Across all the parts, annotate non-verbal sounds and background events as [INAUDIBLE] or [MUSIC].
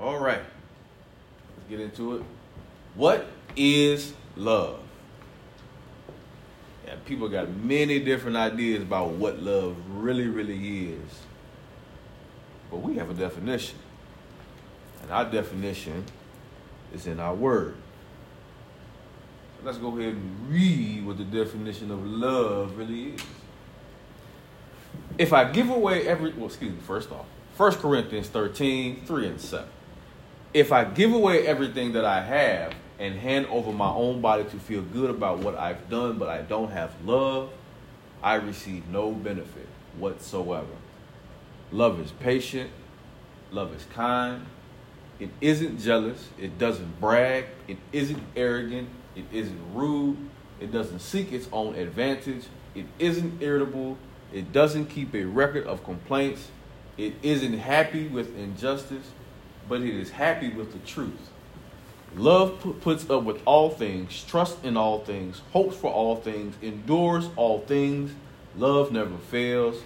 All right. Let's get into it. What is love? Yeah, people got many different ideas about what love really, really is. But we have a definition. And our definition is in our word. So let's go ahead and read what the definition of love really is. If I give away every, well, excuse me, first off, 1 Corinthians 13, 3 and 7. If I give away everything that I have and hand over my own body to feel good about what I've done, but I don't have love, I receive no benefit whatsoever. Love is patient, love is kind, it isn't jealous, it doesn't brag, it isn't arrogant, it isn't rude, it doesn't seek its own advantage, it isn't irritable, it doesn't keep a record of complaints. It isn't happy with injustice, but it is happy with the truth. Love puts up with all things, trusts in all things, hopes for all things, endures all things. Love never fails.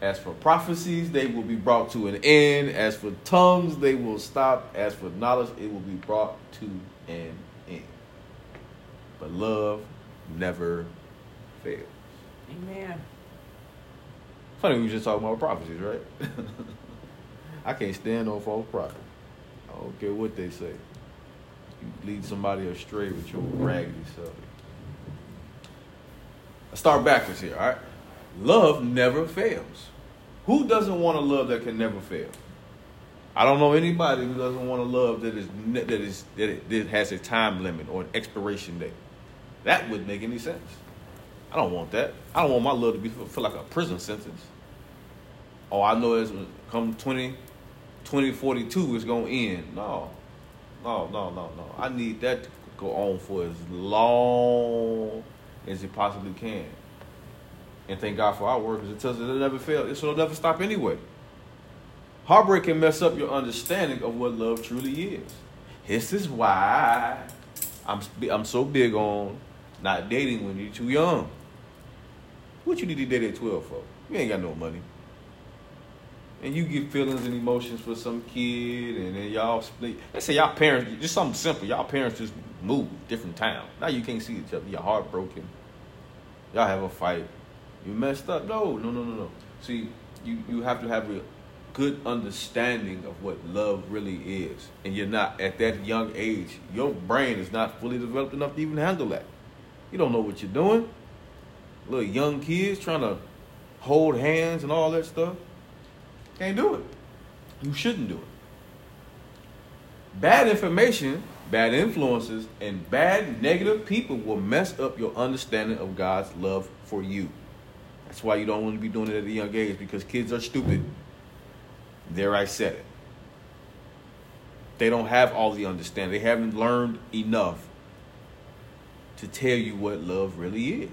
As for prophecies, they will be brought to an end. As for tongues, they will stop. As for knowledge, it will be brought to an end. But love never fails. Amen. Funny, we were just talking about prophecies, right? [LAUGHS] I can't stand on false prophet. I care what they say. You lead somebody astray with your raggedy self. Let's start backwards here, all right? Love never fails. Who doesn't want a love that can never fail? I don't know anybody who doesn't want a love that is that is that, it, that has a time limit or an expiration date. That wouldn't make any sense. I don't want that. I don't want my love to be feel like a prison sentence. Oh, I know it's come 20, 2042 is gonna end. No. No, no, no, no. I need that to go on for as long as it possibly can. And thank God for our work because it tells us it'll never fail. It's it'll never stop anyway. Heartbreak can mess up your understanding of what love truly is. This is why I'm I'm so big on not dating when you're too young. What you need to date at 12 for? You ain't got no money. And you get feelings and emotions for some kid, and then y'all split. Let's say y'all parents, just something simple. Y'all parents just moved different town. Now you can't see each other. You're heartbroken. Y'all have a fight. You messed up. No, no, no, no, no. See, you, you have to have a good understanding of what love really is. And you're not, at that young age, your brain is not fully developed enough to even handle that. You don't know what you're doing little young kids trying to hold hands and all that stuff. Can't do it. You shouldn't do it. Bad information, bad influences, and bad negative people will mess up your understanding of God's love for you. That's why you don't want to be doing it at a young age because kids are stupid. There, I said it. They don't have all the understanding. They haven't learned enough to tell you what love really is.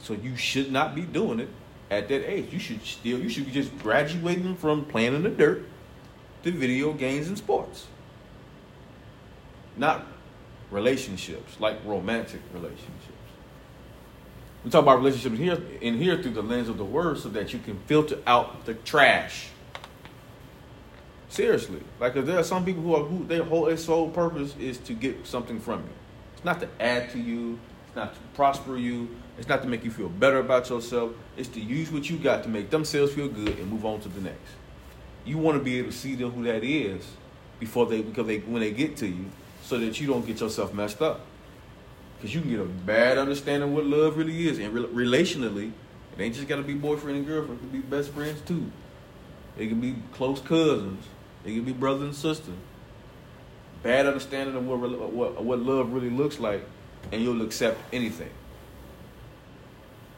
So you should not be doing it at that age. You should still you should be just graduating from playing in the dirt to video games and sports. Not relationships, like romantic relationships. We talk about relationships here in here through the lens of the word so that you can filter out the trash. Seriously. Like if there are some people who are who their whole their sole purpose is to get something from you. It's not to add to you, it's not to prosper you, it's not to make you feel better about yourself. It's to use what you got to make themselves feel good and move on to the next. You want to be able to see them who that is before they because they when they get to you, so that you don't get yourself messed up. Because you can get a bad understanding of what love really is, and re- relationally, it ain't just got to be boyfriend and girlfriend. It can be best friends too. It can be close cousins. It can be brother and sister. Bad understanding of what what, what love really looks like, and you'll accept anything.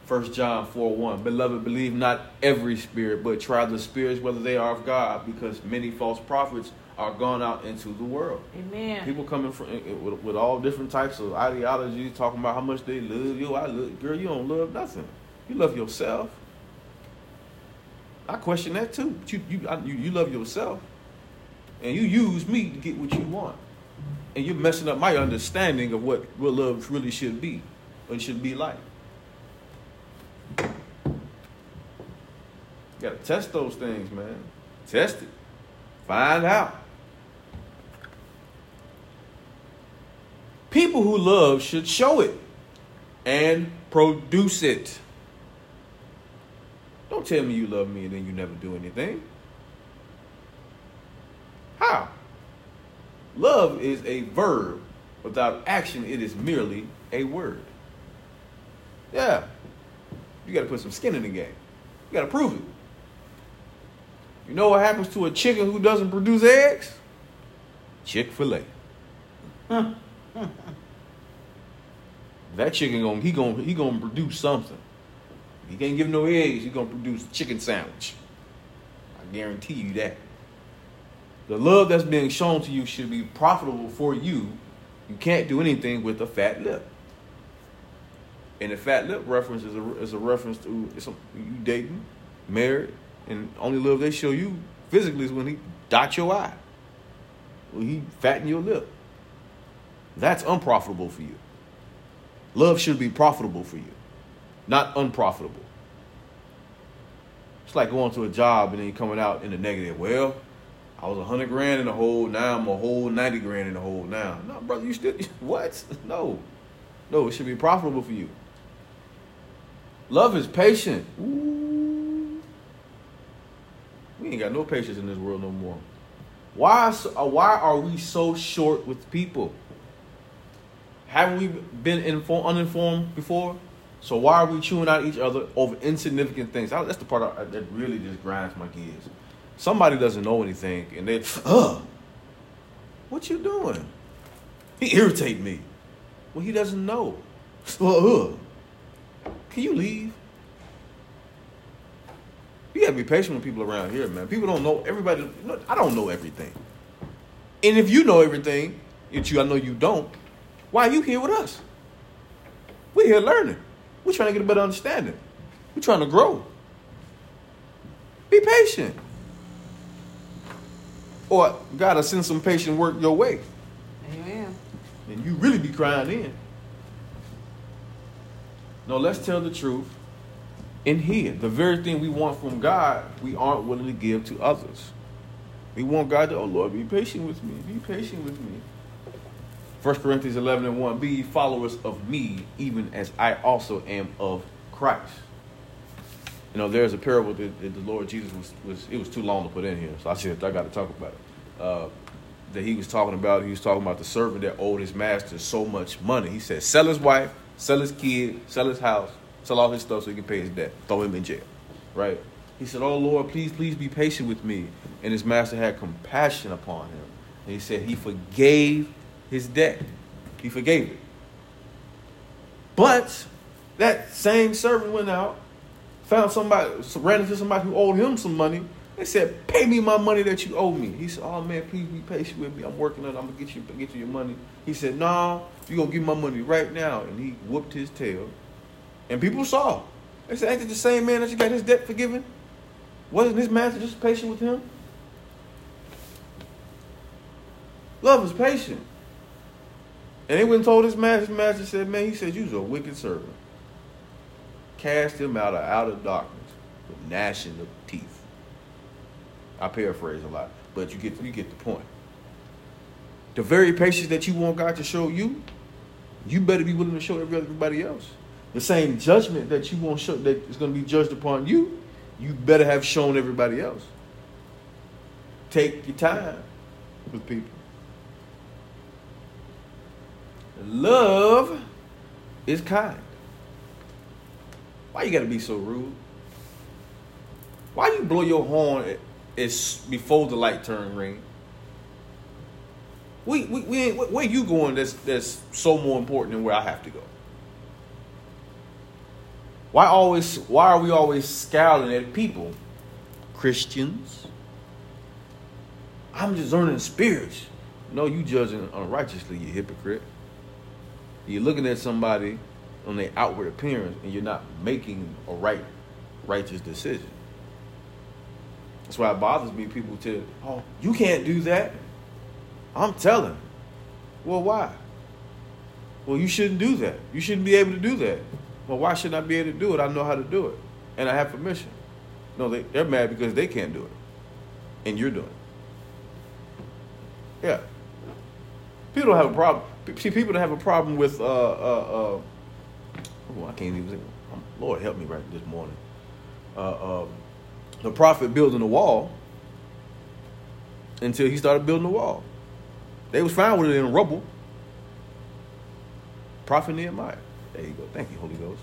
1 John 4 1. Beloved, believe not every spirit, but try the spirits whether they are of God, because many false prophets are gone out into the world. Amen. People coming from eh, eh, with, with all different types of ideologies, talking about how much they love you. I love, girl, you don't love nothing. You love yourself. I question that too. But you, you, I, you, you love yourself, and you use me to get what you want, and you're messing up my understanding of what what love really should be, and should be like. You gotta test those things, man. Test it. Find out. People who love should show it and produce it. Don't tell me you love me and then you never do anything. How? Love is a verb. Without action, it is merely a word. Yeah. You got to put some skin in the game. You got to prove it. You know what happens to a chicken who doesn't produce eggs? Chick fil A. that chicken going he going he going to produce something. He can't give no eggs. He going to produce a chicken sandwich. I guarantee you that. The love that's being shown to you should be profitable for you. You can't do anything with a fat lip. And the fat lip reference is a, is a reference to you dating, married, and only love they show you physically is when he dot your eye. When he fatten your lip. That's unprofitable for you. Love should be profitable for you, not unprofitable. It's like going to a job and then coming out in the negative. Well, I was a hundred grand in the hole. Now I'm a whole ninety grand in the hole. Now, no, brother, you still [LAUGHS] what? No, no, it should be profitable for you. Love is patient. Ooh. We ain't got no patience in this world no more. Why? Uh, why are we so short with people? Haven't we been informed, uninformed before? So why are we chewing out each other over insignificant things? That's the part that really just grinds my gears. Somebody doesn't know anything, and they, uh, what you doing? He irritate me. Well, he doesn't know. Well, Uh, can you leave? You gotta be patient with people around here, man. People don't know everybody. I don't know everything. And if you know everything, which you I know you don't, why are you here with us? We're here learning. We're trying to get a better understanding. We're trying to grow. Be patient. Or God will send some patient work your way. Amen. And you really be crying in. No, let's tell the truth in here. The very thing we want from God, we aren't willing to give to others. We want God to, oh Lord, be patient with me. Be patient with me. 1 Corinthians 11 and 1 Be followers of me, even as I also am of Christ. You know, there's a parable that, that the Lord Jesus was, was, it was too long to put in here, so I said, I got to talk about it. Uh, that he was talking about, he was talking about the servant that owed his master so much money. He said, sell his wife, sell his kid, sell his house, sell all his stuff so he can pay his debt, throw him in jail, right? He said, oh Lord, please, please be patient with me. And his master had compassion upon him. And he said he forgave his debt. He forgave it. But that same servant went out, found somebody, ran into somebody who owed him some money. They said, "Pay me my money that you owe me." He said, "Oh man, please be patient with me. I'm working on. it. I'm gonna get you get you your money." He said, "No, you gonna give my money right now." And he whooped his tail, and people saw. They said, "Ain't it the same man that you got his debt forgiven? Wasn't his master just patient with him?" Love is patient. And they went and told his master, his master said, Man, he said, You's a wicked servant. Cast him out of outer darkness with gnashing of teeth. I paraphrase a lot, but you get you get the point. The very patience that you want God to show you, you better be willing to show everybody else. The same judgment that you want show that is going to be judged upon you, you better have shown everybody else. Take your time with people. Love is kind. Why you gotta be so rude? Why you blow your horn it's before the light turn green? We, we, we ain't, where you going that's, that's so more important than where I have to go? Why always why are we always scowling at people? Christians. I'm discerning spirits. No, you judging unrighteously, you hypocrite. You're looking at somebody on their outward appearance and you're not making a right, righteous decision. That's why it bothers me. People tell, oh, you can't do that. I'm telling. Well, why? Well, you shouldn't do that. You shouldn't be able to do that. Well, why shouldn't I be able to do it? I know how to do it. And I have permission. No, they, they're mad because they can't do it. And you're doing it. Yeah. People don't have a problem. See, people don't have a problem with. Uh, uh, uh, oh, I can't even. Lord help me right this morning. Uh, uh, the prophet building the wall until he started building the wall. They was fine with it in rubble. Prophet Nehemiah. There you go. Thank you, Holy Ghost.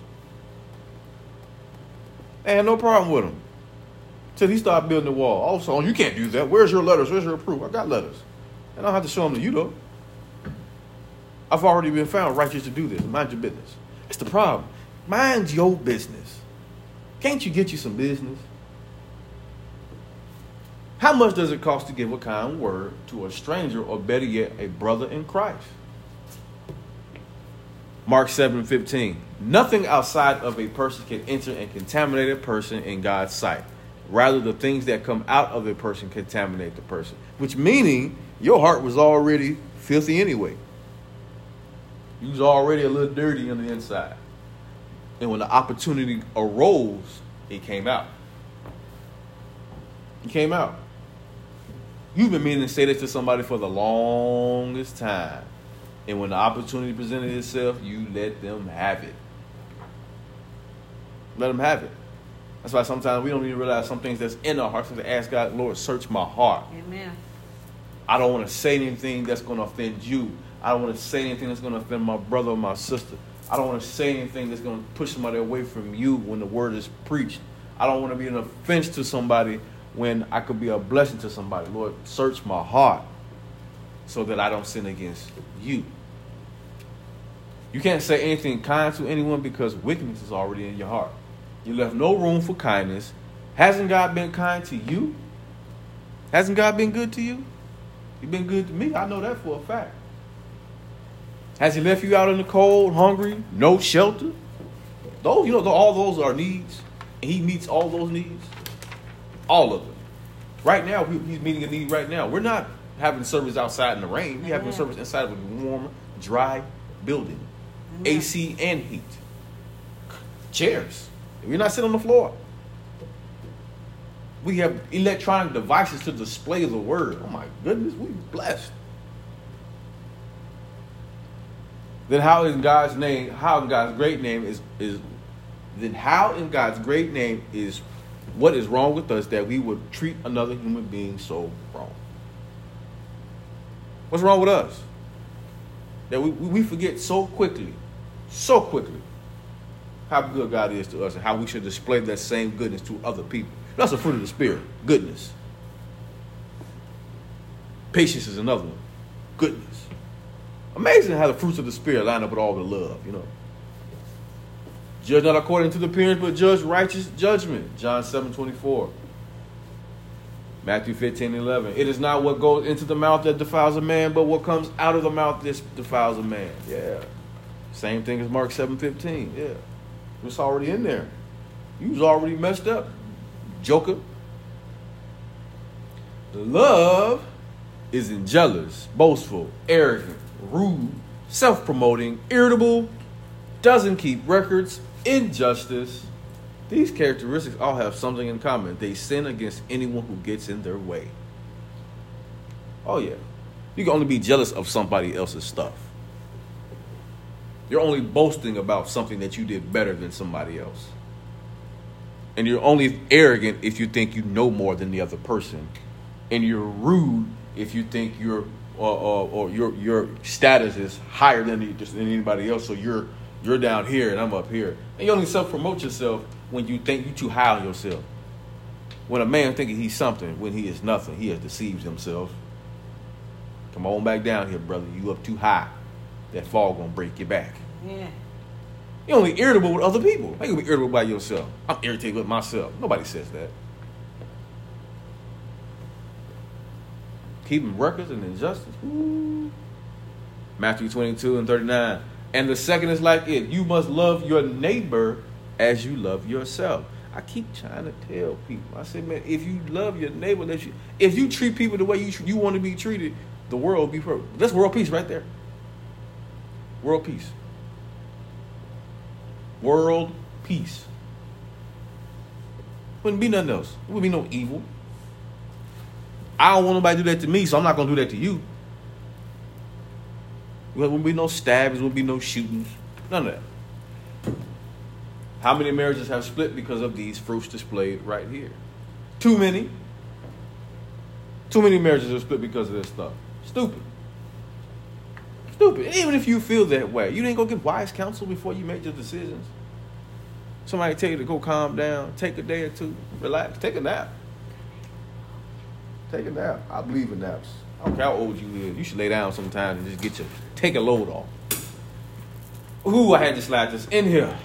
They had no problem with him. Till he started building the wall. All of a sudden, oh, you can't do that. Where's your letters? Where's your proof? I got letters. And I don't have to show them to you, though. I've already been found righteous to do this. Mind your business. That's the problem. Mind your business. Can't you get you some business? How much does it cost to give a kind word to a stranger or better yet, a brother in Christ? Mark 7 15. Nothing outside of a person can enter and contaminate a person in God's sight. Rather, the things that come out of a person contaminate the person. Which meaning your heart was already filthy anyway. You was already a little dirty on the inside. And when the opportunity arose, it came out. It came out. You've been meaning to say this to somebody for the longest time. And when the opportunity presented itself, you let them have it. Let them have it. That's why sometimes we don't even realize some things that's in our hearts. So To ask God, Lord, search my heart. Amen. I don't want to say anything that's going to offend you. I don't want to say anything that's going to offend my brother or my sister. I don't want to say anything that's going to push somebody away from you when the word is preached. I don't want to be an offense to somebody when I could be a blessing to somebody. Lord, search my heart so that I don't sin against you. You can't say anything kind to anyone because wickedness is already in your heart. You left no room for kindness. Hasn't God been kind to you? Hasn't God been good to you? He's been good to me. I know that for a fact. Has he left you out in the cold, hungry, no shelter? Those, you know, all those are needs. And he meets all those needs. All of them. Right now, he's meeting a need right now. We're not having service outside in the rain. We're having service inside of a warm, dry building. AC and heat. Chairs. We're not sitting on the floor. We have electronic devices to display the word. Oh my goodness, we blessed. Then how in God's name, how in God's great name is is then how in God's great name is what is wrong with us that we would treat another human being so wrong? What's wrong with us? That we, we forget so quickly, so quickly, how good God is to us and how we should display that same goodness to other people. That's a fruit of the Spirit goodness. Patience is another one. Goodness. Amazing how the fruits of the Spirit line up with all the love, you know. Judge not according to the appearance, but judge righteous judgment. John 7 24. Matthew 15 11. It is not what goes into the mouth that defiles a man, but what comes out of the mouth that defiles a man. Yeah. Same thing as Mark 7 15. Yeah. It's already in there. You was already messed up, joker. Love isn't jealous, boastful, arrogant, rude, self promoting, irritable, doesn't keep records, injustice. These characteristics all have something in common. They sin against anyone who gets in their way. Oh, yeah. You can only be jealous of somebody else's stuff. You're only boasting about something that you did better than somebody else. And you're only arrogant if you think you know more than the other person. And you're rude if you think your or, or, or, your your status is higher than, than anybody else. So you're you're down here and I'm up here. And you only self promote yourself when you think you're too high on yourself. When a man thinking he's something when he is nothing, he has deceived himself. Come on back down here, brother. You up too high. That fall gonna break your back. Yeah. You're only irritable with other people. How you gonna be irritable by yourself? I'm irritated with myself. Nobody says that. Keeping records and injustice. Ooh. Matthew 22 and 39. And the second is like it. You must love your neighbor as you love yourself. I keep trying to tell people. I say, man, if you love your neighbor, that you, if you treat people the way you you want to be treated, the world be perfect. That's world peace right there. World peace. World peace. Wouldn't be nothing else. It wouldn't be no evil. I don't want nobody to do that to me, so I'm not gonna do that to you. There won't be no stabbings, won't be no shootings. None of that. How many marriages have split because of these fruits displayed right here? Too many. Too many marriages have split because of this stuff. Stupid. Stupid. even if you feel that way, you didn't go get wise counsel before you made your decisions. Somebody tell you to go calm down, take a day or two, relax, take a nap. Take a nap. I believe in naps. I don't care how old you is. You should lay down sometimes and just get your take a load off. Ooh, I had to slide this in here.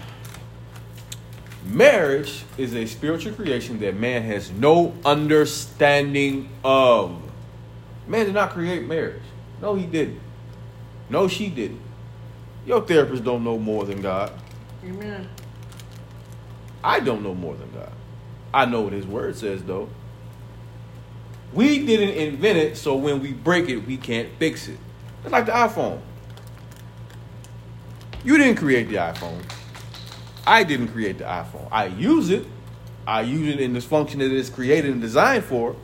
Marriage is a spiritual creation that man has no understanding of. Man did not create marriage. No, he didn't. No, she didn't. Your therapist don't know more than God. Amen. I don't know more than God. I know what his word says though. We didn't invent it, so when we break it, we can't fix it. It's like the iPhone. You didn't create the iPhone. I didn't create the iPhone. I use it. I use it in this function that it's created and designed for,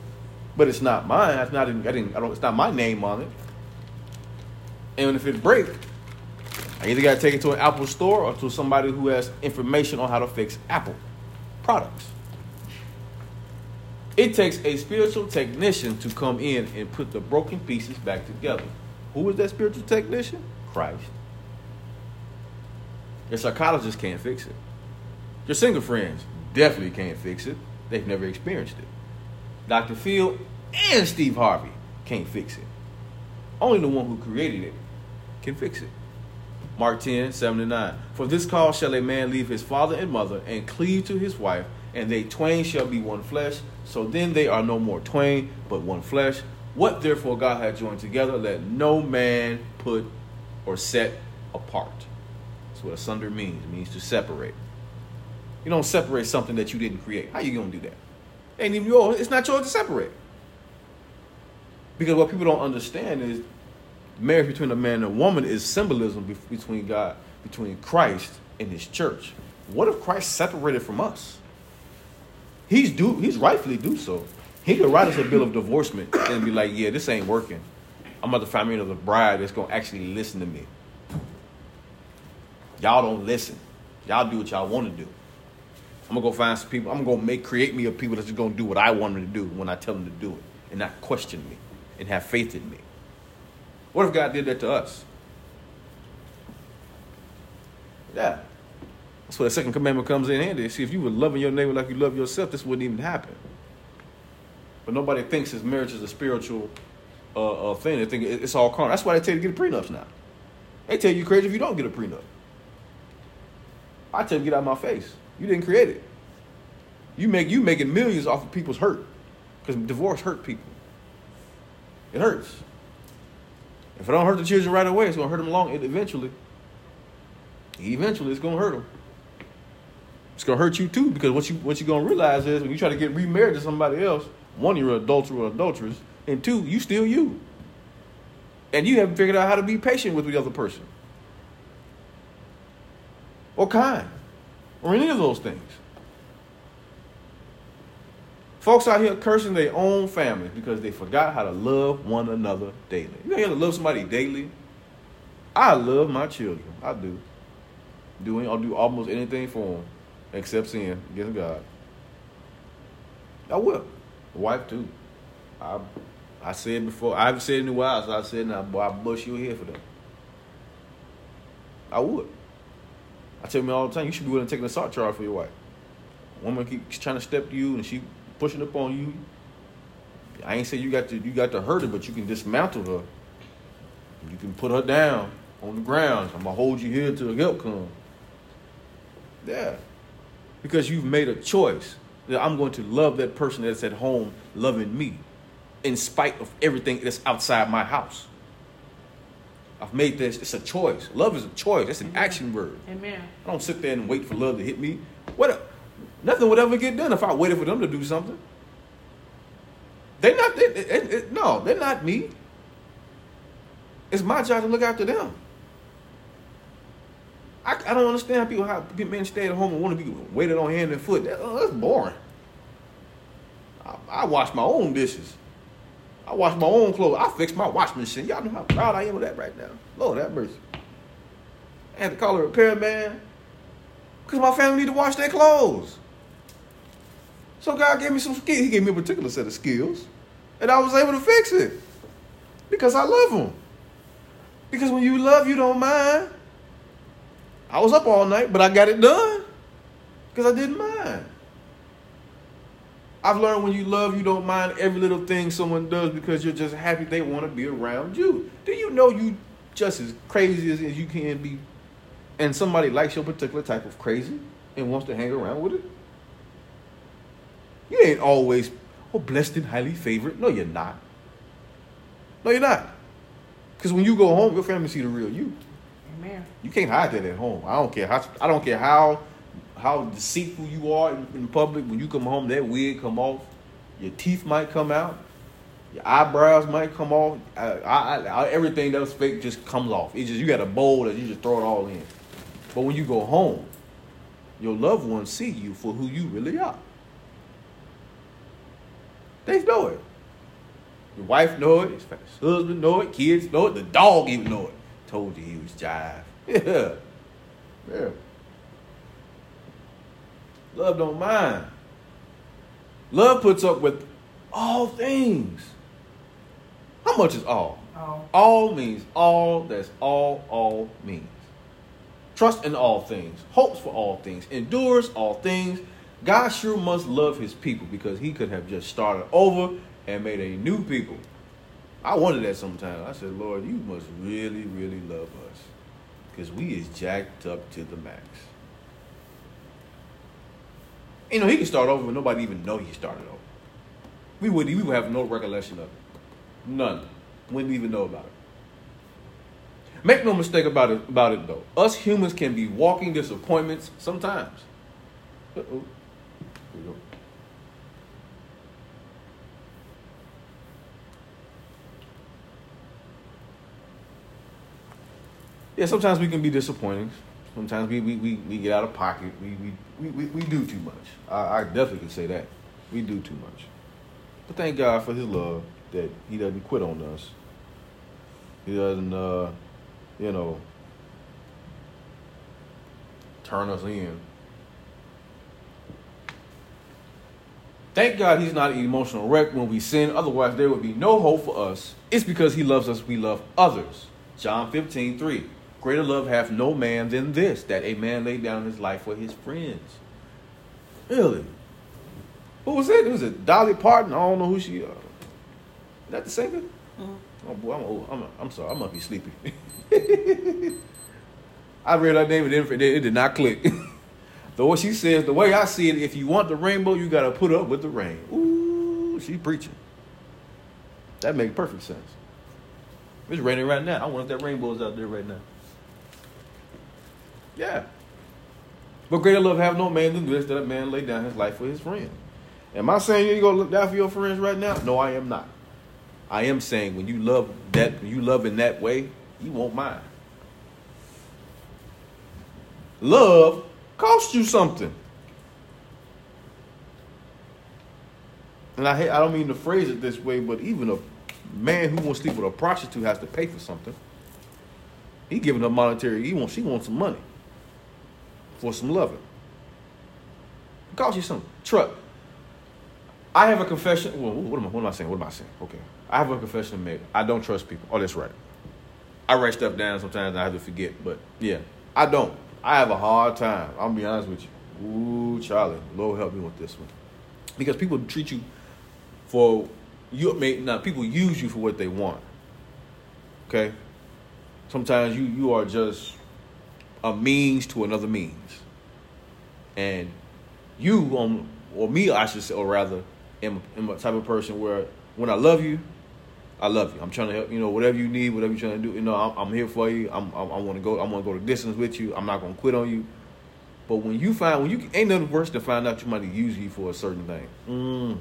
but it's not mine. It's not. I didn't. I don't. It's not my name on it. And if it breaks, I either got to take it to an Apple store or to somebody who has information on how to fix Apple products. It takes a spiritual technician to come in and put the broken pieces back together. Who is that spiritual technician? Christ. Your psychologist can't fix it. Your single friends definitely can't fix it. They've never experienced it. Dr. Phil and Steve Harvey can't fix it. Only the one who created it can fix it. Mark 10, 7 and 9. For this cause shall a man leave his father and mother and cleave to his wife, and they twain shall be one flesh. So then they are no more twain, but one flesh. What therefore God hath joined together, let no man put or set apart. That's what asunder means. It means to separate. You don't separate something that you didn't create. How you gonna do that? Ain't even yours. It's not yours to separate. Because what people don't understand is marriage between a man and a woman is symbolism between God, between Christ and His church. What if Christ separated from us? He's do he's rightfully do so. He could write us a bill of divorcement and be like, "Yeah, this ain't working. I'm about to find me another bride that's gonna actually listen to me." Y'all don't listen. Y'all do what y'all want to do. I'm gonna go find some people. I'm gonna make create me a people that's just gonna do what I want them to do when I tell them to do it, and not question me and have faith in me. What if God did that to us? Yeah. That's where the second commandment comes in handy. See, if you were loving your neighbor like you love yourself, this wouldn't even happen. But nobody thinks his marriage is a spiritual uh, uh, thing. They think it's all carnal. That's why they tell you to get a prenup now. They tell you crazy if you don't get a prenup. I tell you get out of my face. You didn't create it. You make you making millions off of people's hurt, because divorce hurt people. It hurts. If it don't hurt the children right away, it's gonna hurt them long. Eventually, eventually, it's gonna hurt them. It's gonna hurt you too because what you what you gonna realize is when you try to get remarried to somebody else, one you're an adulterer or adulteress, and two you still you, and you haven't figured out how to be patient with the other person, or kind, or any of those things. Folks out here cursing their own families because they forgot how to love one another daily. You to love somebody daily? I love my children. I do. Doing I'll do almost anything for them except sin against God. I will. wife too. I I said before, I haven't said it in a while, so I said now, boy, I bust your head for them. I would. I tell me all the time, you should be willing to take an assault charge for your wife. A woman keeps trying to step to you and she pushing up on you. I ain't say you got to you got to hurt her, but you can dismantle her. You can put her down on the ground. I'm gonna hold you here till help comes. Yeah, because you've made a choice that I'm going to love that person that's at home loving me, in spite of everything that's outside my house. I've made this. It's a choice. Love is a choice. It's an Amen. action word. Amen. I don't sit there and wait for love to hit me. What? Nothing would ever get done if I waited for them to do something. They're not, they, they, they, no, they're not me. It's my job to look after them. I, I don't understand how people how men stay at home and want to be waited on hand and foot. That, oh, that's boring. I, I wash my own dishes. I wash my own clothes. I fix my washing machine. Y'all know how proud I am of that right now. Lord have mercy. I had to call a repairman because my family need to wash their clothes. So God gave me some skills. He gave me a particular set of skills, and I was able to fix it because I love Him. Because when you love, you don't mind. I was up all night, but I got it done because I didn't mind. I've learned when you love, you don't mind every little thing someone does because you're just happy they want to be around you. Do you know you just as crazy as you can be, and somebody likes your particular type of crazy and wants to hang around with it? You ain't always oh blessed and highly favored. No, you're not. No, you're not. Because when you go home, your family see the real you. Amen. You can't hide that at home. I don't care how I don't care how how deceitful you are in, in public. When you come home, that wig come off. Your teeth might come out. Your eyebrows might come off. I, I, I, everything that was fake just comes off. It's just you got a bowl that you just throw it all in. But when you go home, your loved ones see you for who you really are. They know it. Your wife know it. His husband know it. Kids know it. The dog even know it. Told you he was jive. [LAUGHS] Yeah. Yeah. Love don't mind. Love puts up with all things. How much is all? All. All means all. That's all. All means. Trust in all things. Hopes for all things. Endures all things. God sure must love his people because he could have just started over and made a new people. I wanted that sometimes. I said, Lord, you must really, really love us because we is jacked up to the max. You know, he can start over, but nobody even know he started over. We would, we would have no recollection of it. None. Wouldn't even know about it. Make no mistake about it, about it though. Us humans can be walking disappointments sometimes. Uh-oh. Yeah, sometimes we can be disappointing. Sometimes we, we, we, we get out of pocket. We, we, we, we do too much. I, I definitely can say that. We do too much. But thank God for his love that he doesn't quit on us. He doesn't, uh, you know, turn us in. Thank God he's not an emotional wreck when we sin. Otherwise, there would be no hope for us. It's because he loves us, we love others. John 15, 3. Greater love hath no man than this, that a man lay down his life for his friends. Really? Who was it? It was a Dolly Parton. I don't know who she. Uh, is that the singer? Mm-hmm. Oh boy, I'm old. I'm, I'm sorry. I must be sleepy. [LAUGHS] I read her name and it, it did not click. [LAUGHS] Though what she says, the way I see it, if you want the rainbow, you got to put up with the rain. Ooh, she preaching. That makes perfect sense. It's raining right now. I wonder if that rainbow is out there right now. Yeah. But greater love have no man than this, that a man lay down his life for his friend. Am I saying you gonna look down for your friends right now? No, I am not. I am saying when you love that, when you love in that way, you won't mind. Love costs you something. And I I don't mean to phrase it this way, but even a man who wants to sleep with a prostitute has to pay for something. He giving her monetary. He wants. She wants some money for some loving. It costs you something. Truck. I have a confession. Well, what am, I, what am I saying? What am I saying? Okay. I have a confession to make. I don't trust people. Oh, that's right. I write stuff down sometimes I have to forget, but yeah, I don't. I have a hard time. I'm gonna be honest with you. Ooh, Charlie, Lord help me with this one. Because people treat you for you now people use you for what they want. Okay? Sometimes you you are just a means to another means. And you, um, or me, I should say, or rather, am, am a type of person where when I love you, I love you. I'm trying to help. You know, whatever you need, whatever you're trying to do. You know, I'm, I'm here for you. I'm, I'm I want to go. I want to go the distance with you. I'm not gonna quit on you. But when you find when you ain't nothing worse than find out you might use you for a certain thing. Mm,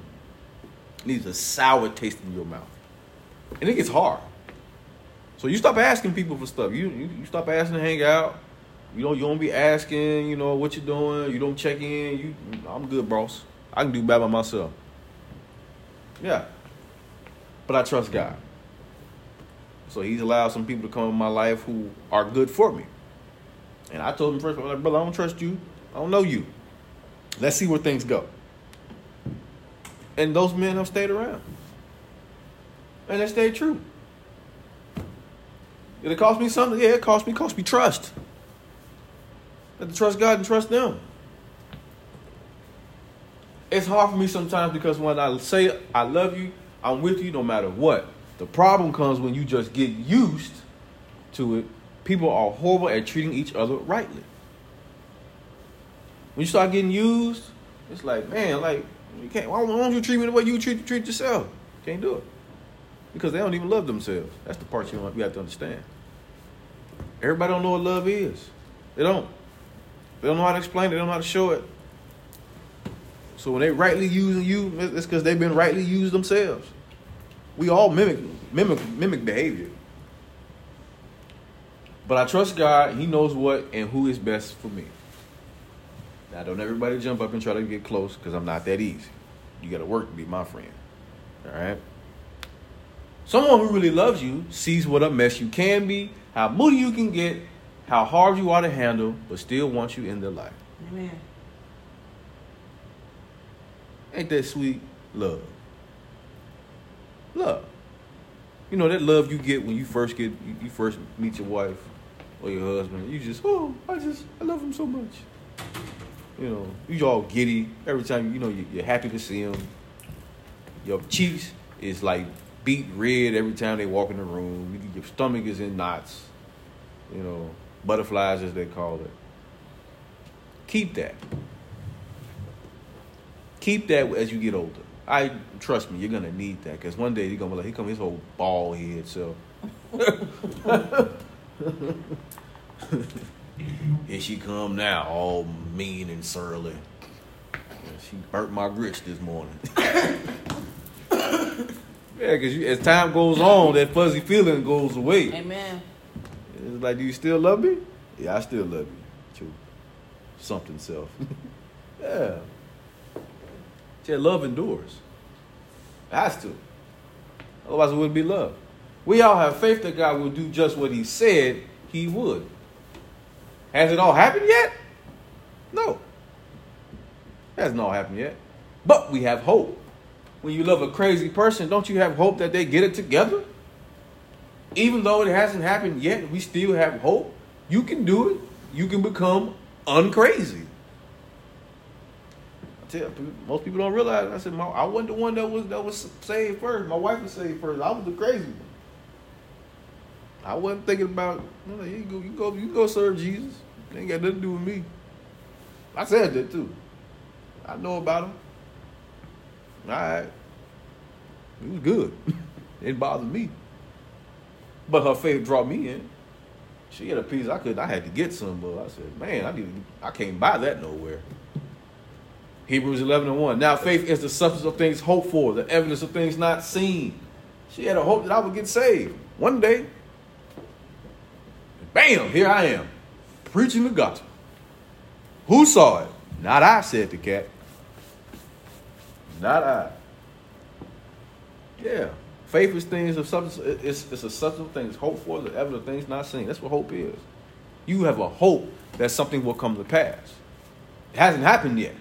leaves a sour taste in your mouth, and it gets hard. So you stop asking people for stuff. You you, you stop asking to hang out. You don't you don't be asking, you know, what you're doing. You don't check in. You, I'm good, boss. I can do bad by myself. Yeah. but I trust God. So He's allowed some people to come in my life who are good for me. And I told him first, I was like, brother, I don't trust you. I don't know you. Let's see where things go. And those men have stayed around. And they stayed true. Did it cost me something? Yeah, it cost me, cost me trust. Had to trust God and trust them. It's hard for me sometimes because when I say I love you, I'm with you no matter what. The problem comes when you just get used to it. People are horrible at treating each other rightly. When you start getting used, it's like, man, like you can't. Why don't you treat me the way you treat treat yourself? Can't do it because they don't even love themselves. That's the part you, you have to understand. Everybody don't know what love is. They don't. They don't know how to explain it. They don't know how to show it. So when they rightly using you, it's because they've been rightly used themselves. We all mimic mimic mimic behavior. But I trust God. He knows what and who is best for me. Now, don't everybody jump up and try to get close because I'm not that easy. You got to work to be my friend. All right? Someone who really loves you sees what a mess you can be, how moody you can get, how hard you are to handle, but still wants you in their life. Amen. Ain't that sweet? Love. Love. You know that love you get when you first get you first meet your wife or your husband. You just oh I just I love him so much. You know you all giddy every time you know you're happy to see him. Your cheeks is like beet red every time they walk in the room. Your stomach is in knots. You know, butterflies as they call it. Keep that. Keep that as you get older. I trust me, you're gonna need that because one day you're gonna be like, here come his whole bald head. So [LAUGHS] here she come now, all mean and surly. She burnt my grits this morning. [LAUGHS] Yeah, because as time goes on, that fuzzy feeling goes away. Amen. Like, do you still love me? Yeah, I still love you. True. Something self. [LAUGHS] yeah. Yeah, love endures. It has to. Otherwise, it wouldn't be love. We all have faith that God will do just what He said He would. Has it all happened yet? No. It hasn't all happened yet. But we have hope when you love a crazy person, don't you have hope that they get it together? Even though it hasn't happened yet, we still have hope. You can do it. You can become uncrazy. I tell you, most people don't realize. I said, my, I wasn't the one that was that was saved first. My wife was saved first. I was the crazy one. I wasn't thinking about. You, go, you go, you go serve Jesus. It ain't got nothing to do with me. I said that too. I know about him. All right. It was good. it [LAUGHS] didn't bother me. But her faith brought me in. She had a piece I could I had to get some, but I said, man, I need I can't buy that nowhere. Hebrews 11 and 1. Now faith is the substance of things hoped for, the evidence of things not seen. She had a hope that I would get saved one day. Bam, here I am, preaching the gospel. Who saw it? Not I, said the cat. Not I. Yeah. Faith is things of substance. It's, it's a substance of things hoped for, the evidence of things not seen. That's what hope is. You have a hope that something will come to pass. It hasn't happened yet,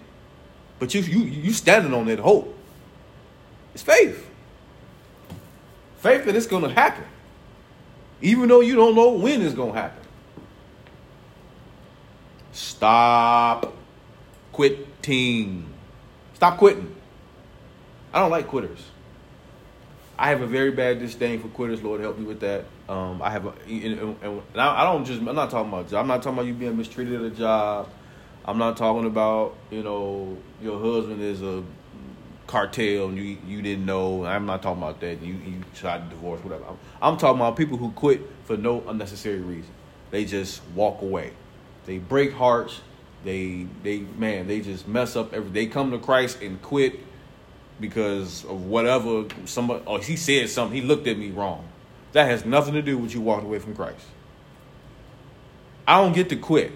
but you you you standing on that hope. It's faith. Faith that it's going to happen, even though you don't know when it's going to happen. Stop quitting. Stop quitting. I don't like quitters. I have a very bad disdain for quitters. Lord help me with that. Um, I have a, and, and I don't just. I'm not talking about. I'm not talking about you being mistreated at a job. I'm not talking about you know your husband is a cartel and you you didn't know. I'm not talking about that. You you tried to divorce, whatever. I'm, I'm talking about people who quit for no unnecessary reason. They just walk away. They break hearts. They they man they just mess up every. They come to Christ and quit because of whatever somebody or he said something, he looked at me wrong. That has nothing to do with you walking away from Christ. I don't get to quit.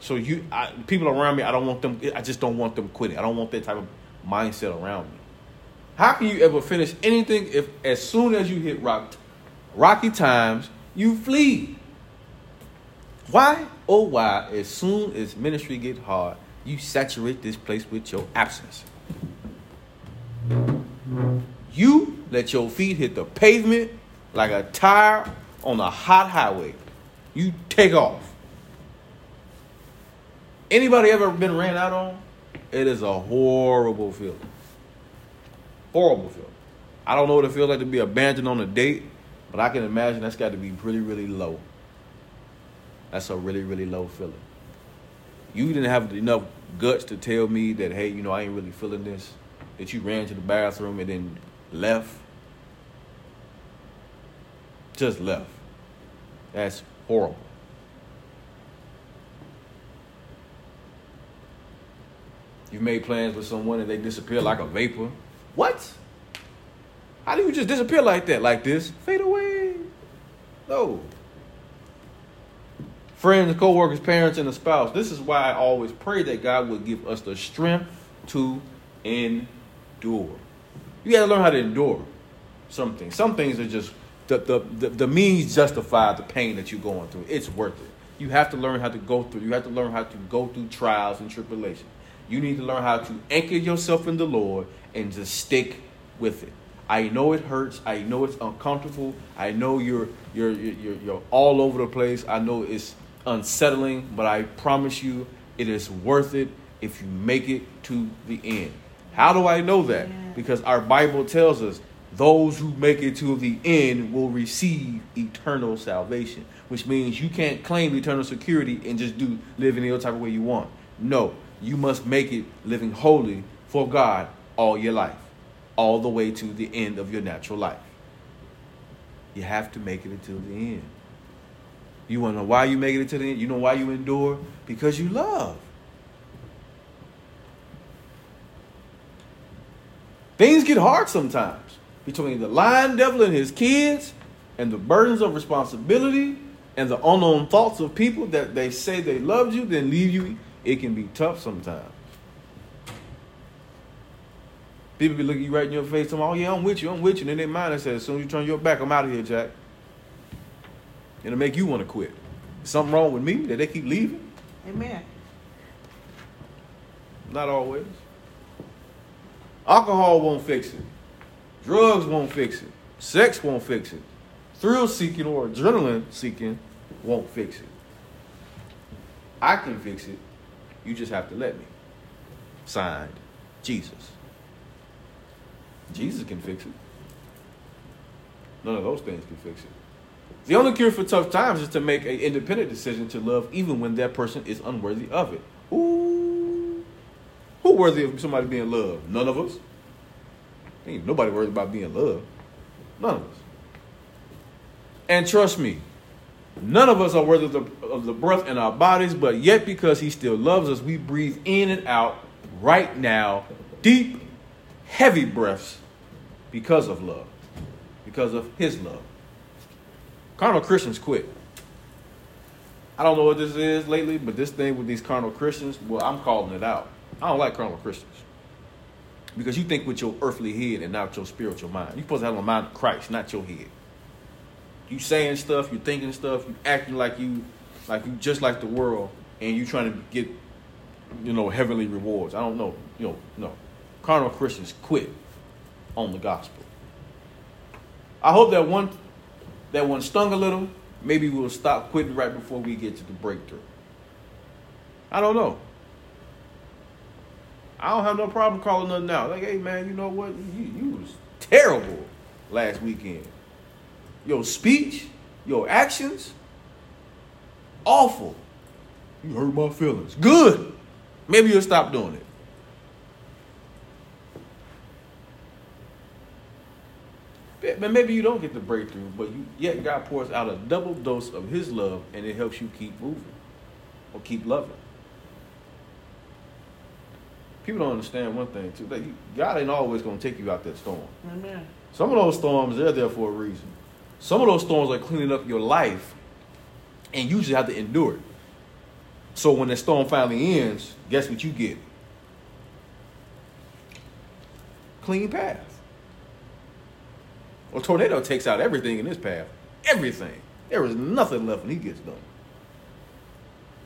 So you I, people around me, I don't want them. I just don't want them quitting. I don't want that type of mindset around me. How can you ever finish anything if as soon as you hit rock, rocky times, you flee? Why? Oh, why? As soon as ministry get hard, you saturate this place with your absence. You let your feet hit the pavement like a tire on a hot highway. You take off. Anybody ever been ran out on? It is a horrible feeling. Horrible feeling. I don't know what it feels like to be abandoned on a date, but I can imagine that's got to be really, really low. That's a really, really low feeling. You didn't have enough guts to tell me that, hey, you know, I ain't really feeling this. That you ran to the bathroom and then left. Just left. That's horrible. You made plans with someone and they disappear like a vapor. What? How do you just disappear like that? Like this? Fade away. No. Friends, co-workers, parents, and a spouse. This is why I always pray that God would give us the strength to endure. You gotta learn how to endure some things. Some things are just the, the, the, the means justify the pain that you're going through. It's worth it. You have to learn how to go through. You have to learn how to go through trials and tribulations. You need to learn how to anchor yourself in the Lord and just stick with it. I know it hurts. I know it's uncomfortable. I know you're you're you're you're all over the place. I know it's unsettling, but I promise you it is worth it if you make it to the end. How do I know that? Because our Bible tells us those who make it to the end will receive eternal salvation, which means you can't claim eternal security and just do live any other type of way you want. No, you must make it living holy for God all your life, all the way to the end of your natural life. You have to make it until the end. You want to know why you make it to the end? You know why you endure? Because you love. Things get hard sometimes between the lying devil and his kids and the burdens of responsibility and the unknown thoughts of people that they say they loved you, then leave you it can be tough sometimes. People be looking you right in your face, talking, "Oh yeah, I'm with you, I'm with you." And in their mind, they say, "As soon as you turn your back, I'm out of here, Jack." It'll make you want to quit. Something wrong with me that they keep leaving? Amen. Not always. Alcohol won't fix it. Drugs won't fix it. Sex won't fix it. Thrill seeking or adrenaline seeking won't fix it. I can fix it you just have to let me. Signed, Jesus. Jesus can fix it. None of those things can fix it. The only cure for tough times is to make an independent decision to love even when that person is unworthy of it. Ooh. Worthy of somebody being loved? None of us. Ain't nobody worried about being loved. None of us. And trust me, None of us are worthy of the, of the breath in our bodies, but yet because He still loves us, we breathe in and out right now, deep, heavy breaths because of love, because of His love. Carnal Christians quit. I don't know what this is lately, but this thing with these carnal Christians, well, I'm calling it out. I don't like carnal Christians. Because you think with your earthly head and not your spiritual mind. You're supposed to have a mind of Christ, not your head you saying stuff, you thinking stuff, you acting like you like you just like the world, and you trying to get you know heavenly rewards. I don't know. You know, no. Carnal Christians quit on the gospel. I hope that one that one stung a little. Maybe we'll stop quitting right before we get to the breakthrough. I don't know. I don't have no problem calling nothing out. Like, hey man, you know what? You, you was terrible last weekend your speech, your actions, awful. You hurt my feelings. Good. Maybe you'll stop doing it. But maybe you don't get the breakthrough, but you, yet God pours out a double dose of His love, and it helps you keep moving or keep loving. People don't understand one thing too. That God ain't always going to take you out that storm. Amen. Some of those storms, they're there for a reason. Some of those storms are cleaning up your life, and you just have to endure it. So when the storm finally ends, guess what you get? Clean path. A tornado takes out everything in his path. Everything. There is nothing left when he gets done.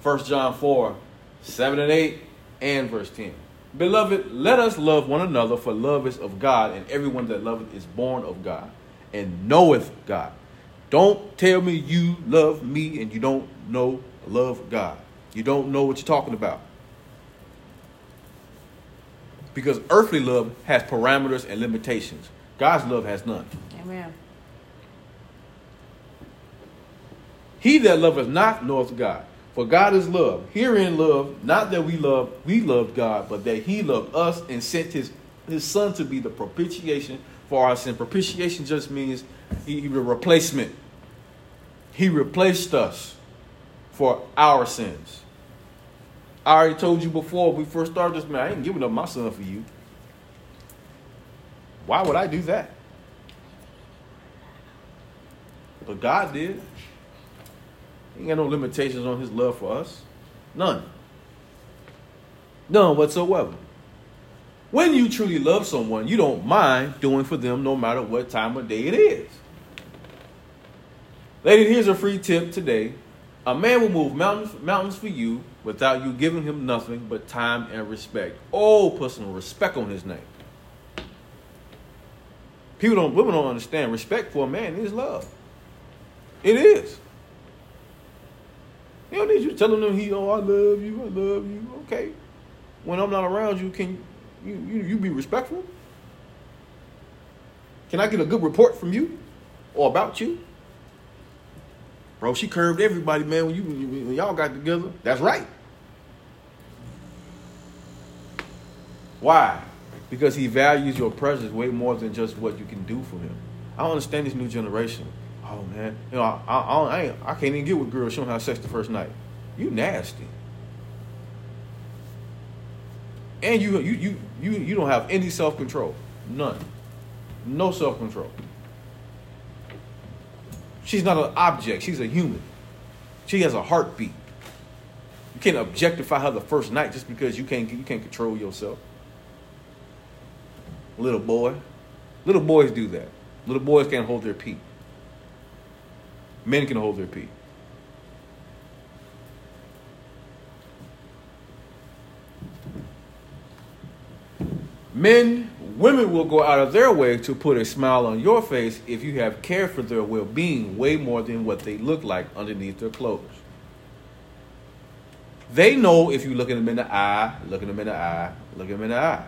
1 John 4, 7 and 8, and verse 10. Beloved, let us love one another, for love is of God, and everyone that loveth is born of God, and knoweth God. Don't tell me you love me and you don't know love God. You don't know what you're talking about. Because earthly love has parameters and limitations. God's love has none. Amen. He that loveth not knoweth God. For God is love. Herein love, not that we love, we loved God, but that he loved us and sent his, his son to be the propitiation for our sin. Propitiation just means he, he replacement. He replaced us for our sins. I already told you before we first started this, man, I ain't giving up my son for you. Why would I do that? But God did. He ain't got no limitations on his love for us. None. None whatsoever. When you truly love someone, you don't mind doing for them no matter what time of day it is. Lady, here's a free tip today. A man will move mountains, mountains for you without you giving him nothing but time and respect. Oh, put some respect on his name. People don't, women don't understand. Respect for a man is love. It is. You don't need you telling them he, oh, I love you, I love you. Okay. When I'm not around you, can you, you, you be respectful? Can I get a good report from you or about you? Bro, she curved everybody, man. When you when y'all got together, that's right. Why? Because he values your presence way more than just what you can do for him. I understand this new generation. Oh man, you know I I, I, ain't, I can't even get with girls. She don't have sex the first night. You nasty. And you you you you you don't have any self control. None. No self control. She's not an object, she's a human. She has a heartbeat. You can't objectify her the first night just because you can't you can't control yourself. Little boy. Little boys do that. Little boys can't hold their pee. Men can hold their pee. Men Women will go out of their way to put a smile on your face if you have cared for their well being way more than what they look like underneath their clothes. They know if you look at them in the eye, looking them in the eye, looking them in the eye,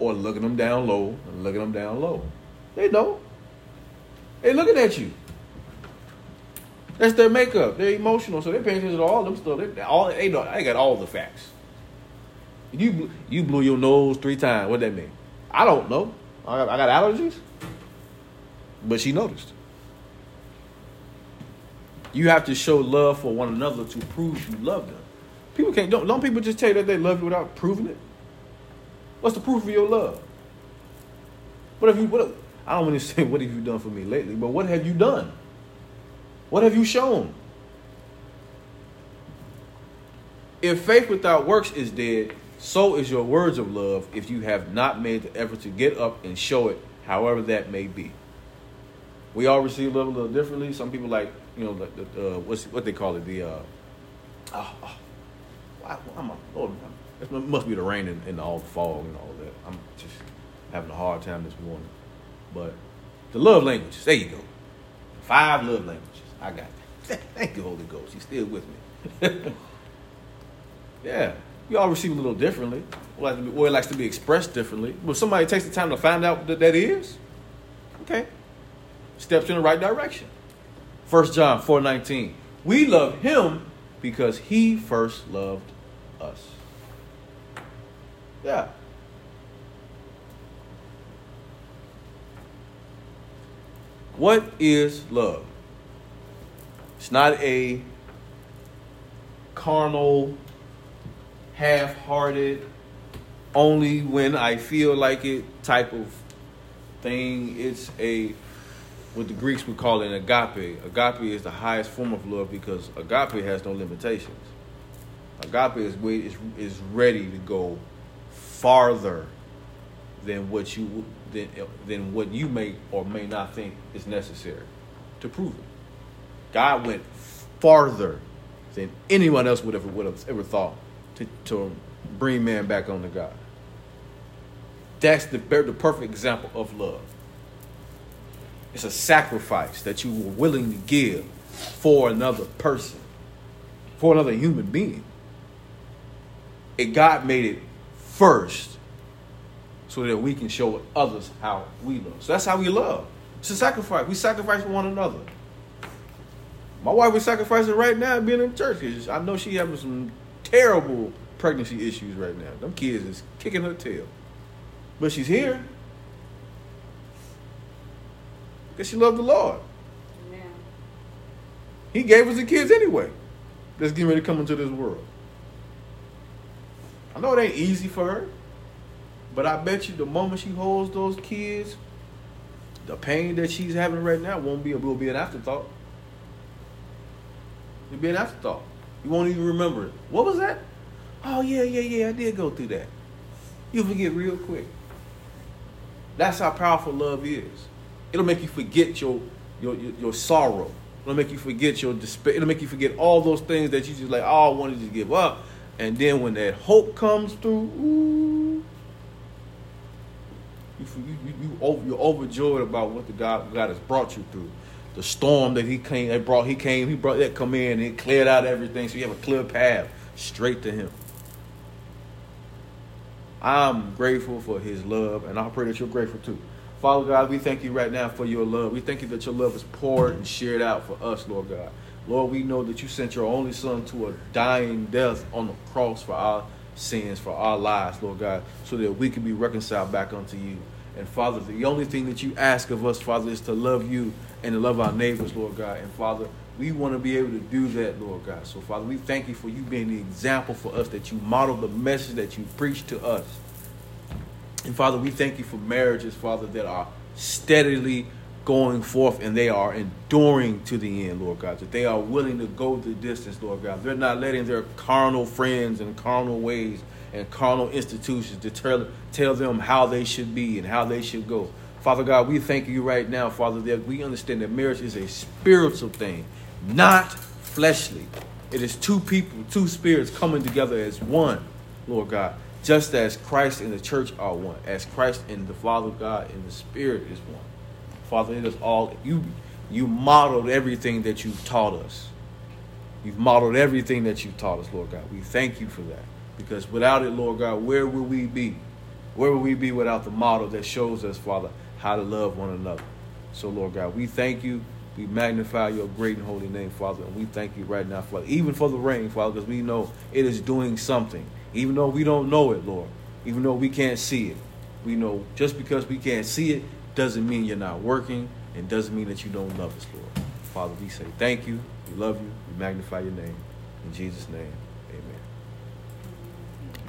or looking them down low and looking them down low. They know. They're looking at you. That's their makeup. They're emotional, so they're paying attention to all them stuff. They, all, they, know, they got all the facts. You you blew your nose three times. What that mean? I don't know. I got, I got allergies. But she noticed. You have to show love for one another to prove you love them. People can't don't don't people just tell you that they love you without proving it? What's the proof of your love? What have you what I don't want to [LAUGHS] say what have you done for me lately, but what have you done? What have you shown? If faith without works is dead, so is your words of love if you have not made the effort to get up and show it, however that may be. We all receive love a little differently. Some people like, you know, the, the, uh, what's what they call it, the uh, oh, oh, I, I'm oh, it must be the rain and, and all the fog and all that. I'm just having a hard time this morning. But the love languages, there you go. Five love languages. I got that. [LAUGHS] Thank you, Holy Ghost. He's still with me. [LAUGHS] yeah. We all receive a little differently, or it likes to be expressed differently. But somebody takes the time to find out that that is, okay, steps in the right direction. 1 John 4:19. We love him because he first loved us. Yeah. What is love? It's not a carnal half-hearted, only when I feel like it type of thing. It's a what the Greeks would call an agape. Agape is the highest form of love because agape has no limitations. Agape is is is ready to go farther than what you than, than what you may or may not think is necessary to prove it. God went farther than anyone else would have would have ever thought to, to bring man back on to God. That's the, the perfect example of love. It's a sacrifice that you were willing to give for another person, for another human being. And God made it first so that we can show others how we love. So that's how we love. It's a sacrifice. We sacrifice for one another. My wife is sacrificing right now being in church because I know she having some terrible pregnancy issues right now. Them kids is kicking her tail. But she's here. Because she loved the Lord. He gave us the kids anyway. That's getting ready to come into this world. I know it ain't easy for her. But I bet you the moment she holds those kids, the pain that she's having right now won't be a will be an afterthought. It'll be an afterthought. You won't even remember it. What was that? Oh yeah, yeah, yeah, I did go through that. You'll forget real quick. That's how powerful love is. It'll make you forget your your your, your sorrow. It'll make you forget your despair. It'll make you forget all those things that you just like, oh, I wanted to give up. And then when that hope comes through, ooh, you, you, you, you over, you're overjoyed about what the God God has brought you through. The storm that He came, that brought He came, He brought that come in, and it cleared out everything, so you have a clear path straight to Him. I'm grateful for His love, and I pray that you're grateful too. Father God, we thank you right now for your love. We thank you that your love is poured and shared out for us, Lord God. Lord, we know that you sent your only Son to a dying death on the cross for our sins, for our lives, Lord God, so that we can be reconciled back unto you. And Father, the only thing that you ask of us, Father, is to love you and to love our neighbors, Lord God. And Father, we want to be able to do that, Lord God. So, Father, we thank you for you being the example for us, that you model the message that you preach to us. And Father, we thank you for marriages, Father, that are steadily going forth and they are enduring to the end, Lord God. That they are willing to go the distance, Lord God. They're not letting their carnal friends and carnal ways and carnal institutions to tell, tell them how they should be and how they should go. Father God, we thank you right now, Father, that we understand that marriage is a spiritual thing, not fleshly. It is two people, two spirits coming together as one, Lord God. Just as Christ and the church are one, as Christ and the Father God and the Spirit is one. Father, it is all you you modeled everything that you taught us. You've modeled everything that you taught us, Lord God. We thank you for that. Because without it, Lord God, where will we be? Where will we be without the model that shows us, Father, how to love one another? So, Lord God, we thank you. We magnify your great and holy name, Father, and we thank you right now, Father, even for the rain, Father, because we know it is doing something. Even though we don't know it, Lord, even though we can't see it, we know just because we can't see it doesn't mean you're not working and doesn't mean that you don't love us, Lord. Father, we say thank you, we love you, we magnify your name. In Jesus' name.